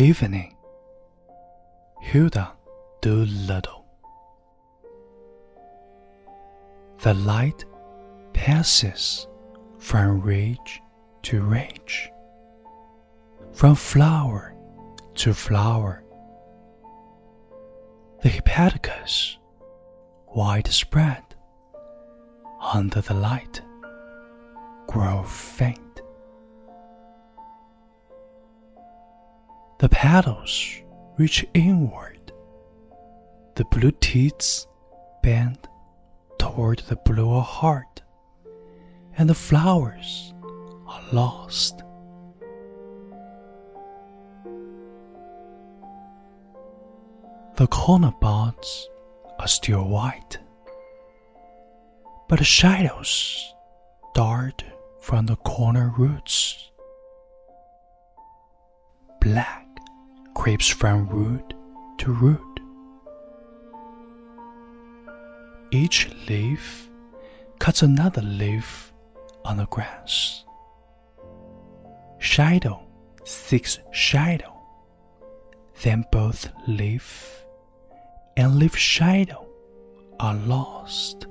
Evening, Hilda Doolittle. The light passes from ridge to ridge, from flower to flower. The hepaticas, widespread under the light, grow faint. The petals reach inward. The blue teats bend toward the bluer heart, and the flowers are lost. The cornel buds are still white, but shadows dart from the cornel roots. Black creeps from root to root. Each leaf cuts another leaf on the grass. Shadow seeks shadow, then both leaf and leaf shadow are lost.